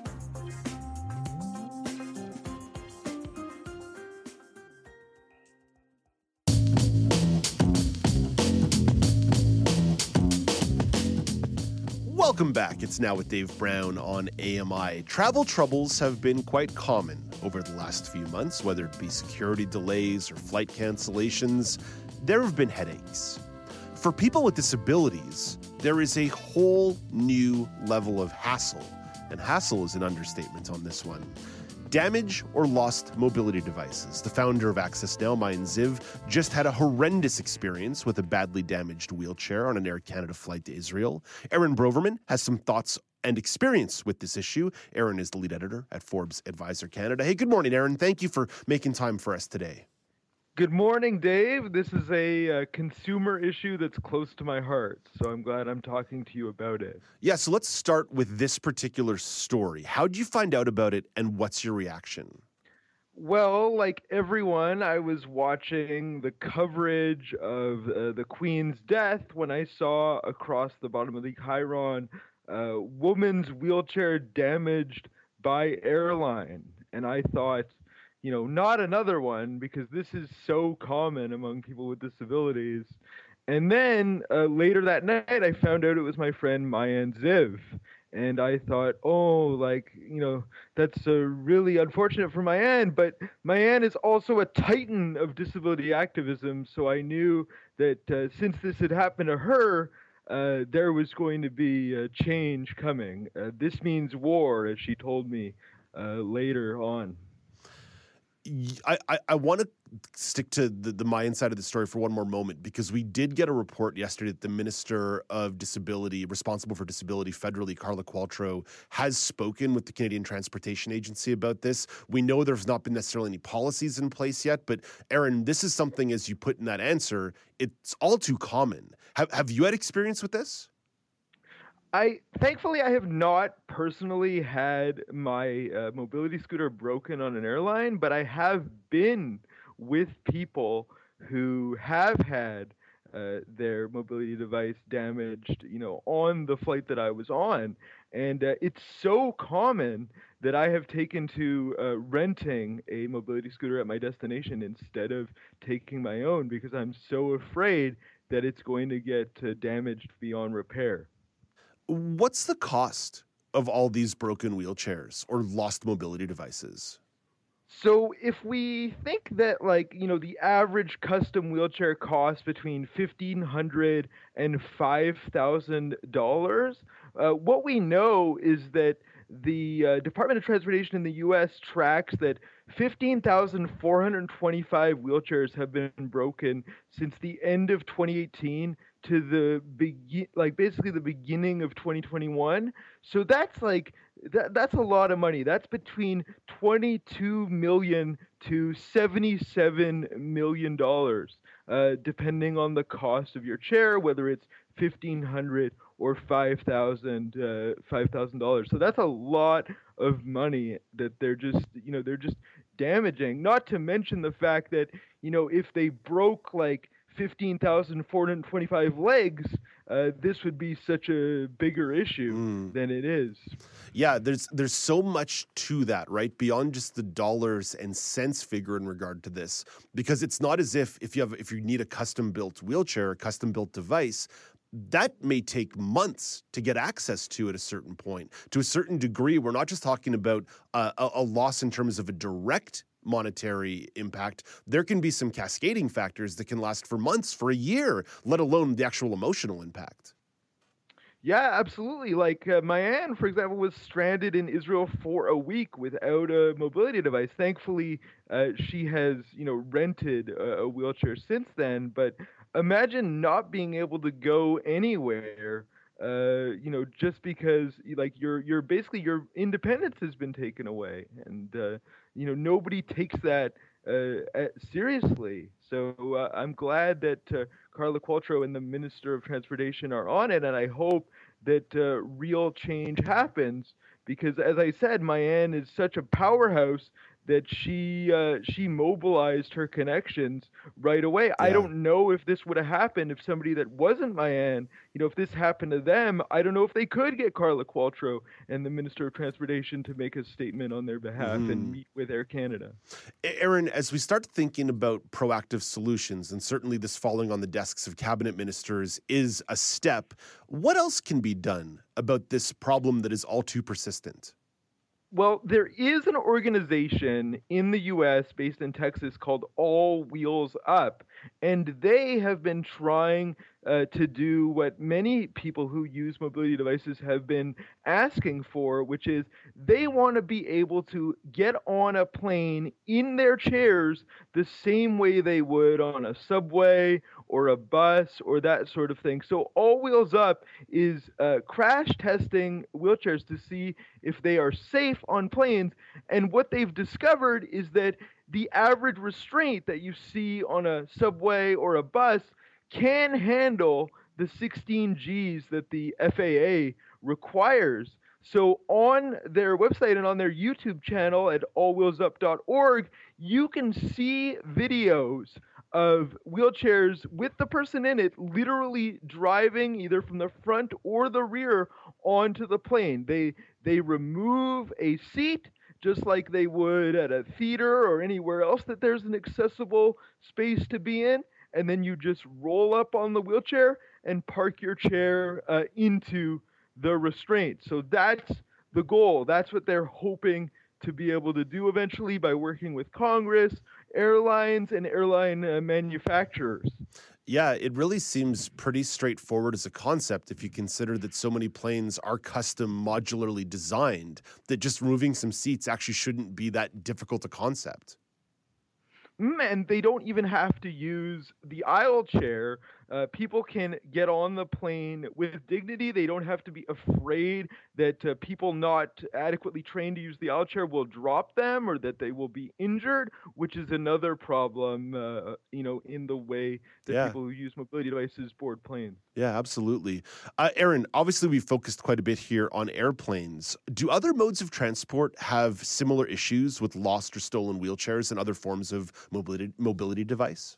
A: Welcome back. It's now with Dave Brown on AMI. Travel troubles have been quite common over the last few months, whether it be security delays or flight cancellations. There have been headaches. For people with disabilities, there is a whole new level of hassle, and hassle is an understatement on this one. Damage or lost mobility devices. The founder of Access Now, Maayan Ziv, just had a horrendous experience with a badly damaged wheelchair on an Air Canada flight to Israel. Aaron Broverman has some thoughts and experience with this issue. Aaron is the lead editor at Forbes Advisor Canada. Hey, good morning, Aaron. Thank you for making time for us today.
S: Good morning, Dave. This is a uh, consumer issue that's close to my heart, so I'm glad I'm talking to you about it.
A: Yeah, so let's start with this particular story. How did you find out about it, and what's your reaction?
S: Well, like everyone, I was watching the coverage of uh, the Queen's death when I saw across the bottom of the chyron uh, woman's wheelchair damaged by airline. And I thought, you know, not another one because this is so common among people with disabilities. And then uh, later that night, I found out it was my friend Maayan Ziv. And I thought, oh, like, you know, that's uh, really unfortunate for Maayan, but Maayan is also a titan of disability activism. So I knew that uh, since this had happened to her, uh, there was going to be a change coming. Uh, this means war, as she told me uh, later on.
A: I, I, I want to stick to the, the Maayan side of the story for one more moment because we did get a report yesterday that the Minister of Disability, responsible for disability federally, Carla Qualtrough, has spoken with the Canadian Transportation Agency about this. We know there's not been necessarily any policies in place yet, but Aaron, this is something, as you put in that answer, it's all too common. Have, have you had experience with this?
S: I thankfully I have not personally had my uh, mobility scooter broken on an airline, but I have been with people who have had uh, their mobility device damaged, you know, on the flight that I was on, And uh, it's so common that I have taken to uh, renting a mobility scooter at my destination instead of taking my own because I'm so afraid that it's going to get uh, damaged beyond repair.
A: What's the cost of all these broken wheelchairs or lost mobility devices?
S: So if we think that like, you know, the average custom wheelchair costs between fifteen hundred and five thousand dollars, uh, what we know is that the uh, Department of Transportation in the U.S. tracks that 15,425 wheelchairs have been broken since the end of 2018 to the begin, like basically the beginning of 2021. So that's like that, that's a lot of money. That's between 22 million to 77 million dollars, uh, depending on the cost of your chair, whether it's 1500 or five thousand uh, five thousand dollars. So that's a lot of money that they're just you know they're just damaging. Not to mention the fact that you know if they broke like fifteen thousand four hundred twenty-five legs, uh, this would be such a bigger issue mm. than it is.
A: Yeah, there's there's so much to that, right? Beyond just the dollars and cents figure in regard to this, because it's not as if if you have if you need a custom built wheelchair, a custom built device, that may take months to get access to at a certain point. To a certain degree, we're not just talking about a, a loss in terms of a direct monetary impact. There can be some cascading factors that can last for months, for a year, let alone the actual emotional impact.
S: Yeah, absolutely. Like uh, Maayan, for example, was stranded in Israel for a week without a mobility device. Thankfully, uh, she has, you know, rented a, a, wheelchair since then. But imagine not being able to go anywhere uh, you know, just because like your your basically your independence has been taken away, and uh, you know nobody takes that uh, seriously. So uh, I'm glad that uh, Carla Qualtrough and the Minister of Transportation are on it, and I hope that uh, real change happens. Because as I said, Maayan is such a powerhouse that she uh, she mobilized her connections right away. Yeah. I don't know if this would have happened if somebody that wasn't Maayan, you know, if this happened to them, I don't know if they could get Carla Qualtrough and the Minister of Transportation to make a statement on their behalf mm. and mm-hmm. meet with Air Canada.
A: Aaron, as we start thinking about proactive solutions, and certainly this falling on the desks of cabinet ministers is a step, what else can be done about this problem that is all too persistent?
S: Well, there is an organization in the US based in Texas called All Wheels Up, and they have been trying uh, to do what many people who use mobility devices have been asking for, which is they want to be able to get on a plane in their chairs the same way they would on a subway or a bus or that sort of thing. So, All Wheels Up is uh, crash testing wheelchairs to see if they are safe on planes. And what they've discovered is that the average restraint that you see on a subway or a bus can handle the 16 Gs that the FAA requires. So on their website and on their YouTube channel at allwheelsup.org, you can see videos of wheelchairs with the person in it literally driving either from the front or the rear onto the plane. They they remove a seat just like they would at a theater or anywhere else that there's an accessible space to be in and then you just roll up on the wheelchair and park your chair uh, into the restraint. So that's the goal. That's what they're hoping to be able to do eventually by working with Congress, airlines, and airline uh, manufacturers.
A: Yeah, it really seems pretty straightforward as a concept if you consider that so many planes are custom modularly designed that just removing some seats actually shouldn't be that difficult a concept.
S: Mm, and they don't even have to use the aisle chair uh, people can get on the plane with dignity. They don't have to be afraid that uh, people not adequately trained to use the aisle chair will drop them or that they will be injured, which is another problem, uh, you know, in the way that yeah. people who use mobility devices board planes.
A: Yeah, absolutely. Uh, Aaron, obviously we focused quite a bit here on airplanes. Do other modes of transport have similar issues with lost or stolen wheelchairs and other forms of mobility mobility device?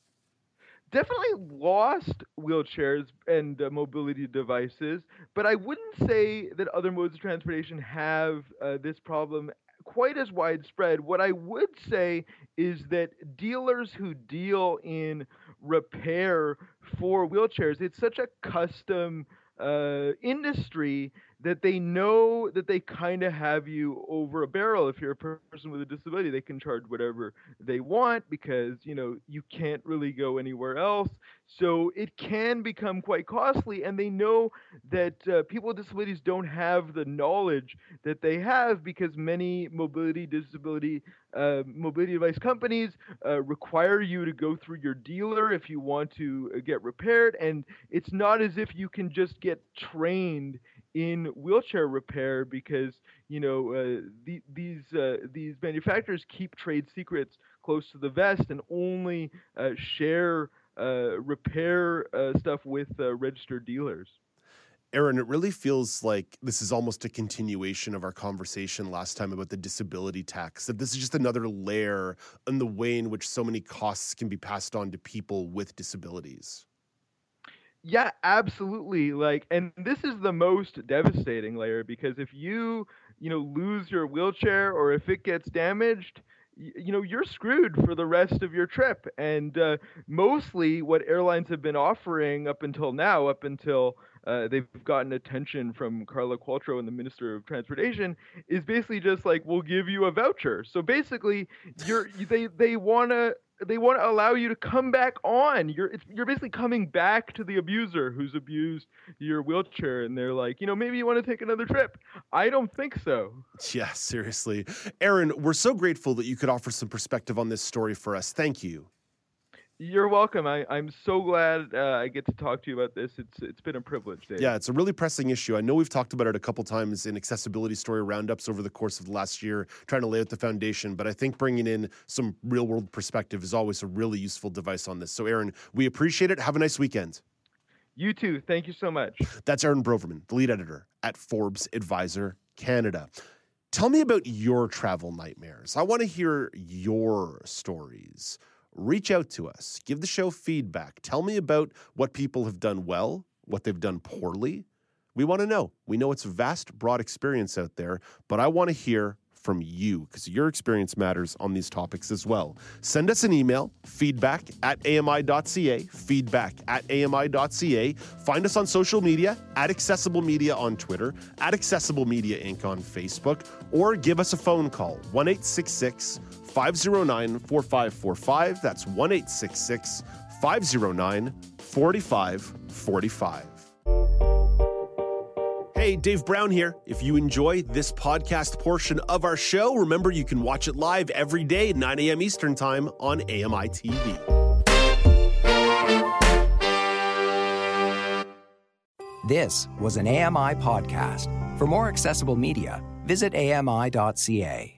S: Definitely lost wheelchairs and uh, mobility devices, but I wouldn't say that other modes of transportation have uh, this problem quite as widespread. What I would say is that dealers who deal in repair for wheelchairs, it's such a custom uh, industry that they know that they kind of have you over a barrel. If you're a person with a disability they can charge whatever they want because you know you can't really go anywhere else. So it can become quite costly and they know that uh, people with disabilities don't have the knowledge that they have because many mobility disability uh, mobility device companies uh, require you to go through your dealer if you want to uh, get repaired. And it's not as if you can just get trained in wheelchair repair because you know uh, the, these uh, these manufacturers keep trade secrets close to the vest and only uh, share uh, repair uh, stuff with uh, registered dealers.
A: Aaron, it really feels like this is almost a continuation of our conversation last time about the disability tax. That this is just another layer in the way in which so many costs can be passed on to people with disabilities.
S: Yeah, absolutely. Like, and this is the most devastating layer because if you, you know, lose your wheelchair or if it gets damaged, you know you're screwed for the rest of your trip and uh, mostly what airlines have been offering up until now up until uh, they've gotten attention from Carla Qualtrough and the Minister of Transportation is basically just like we'll give you a voucher. So basically, you're they they want to they want to allow you to come back on. You're you're basically coming back to the abuser who's abused your wheelchair, and they're like, you know, maybe you want to take another trip. I don't think so.
A: Yeah, seriously, Aaron, we're so grateful that you could offer some perspective on this story for us. Thank you.
S: You're welcome. I, I'm so glad uh, I get to talk to you about this. It's it's been a privilege, Dave.
A: Yeah, it's a really pressing issue. I know we've talked about it a couple times in accessibility story roundups over the course of the last year, trying to lay out the foundation. But I think bringing in some real world perspective is always a really useful device on this. So, Aaron, we appreciate it. Have a nice weekend.
S: You too. Thank you so much.
A: That's Aaron Broverman, the lead editor at Forbes Advisor Canada. Tell me about your travel nightmares. I want to hear your stories reach out to us, give the show feedback, tell me about what people have done well, what they've done poorly. We want to know. We know it's a vast, broad experience out there, but I want to hear from you because your experience matters on these topics as well. Send us an email, feedback at ami.ca, feedback at ami.ca. Find us on social media, at Accessible Media on Twitter, at Accessible Media Inc. on Facebook, or give us a phone call, 1 509 4545. That's 1 509 4545. Hey, Dave Brown here. If you enjoy this podcast portion of our show, remember you can watch it live every day at 9 a.m. Eastern Time on AMI TV.
T: This was an AMI podcast. For more accessible media, visit ami.ca.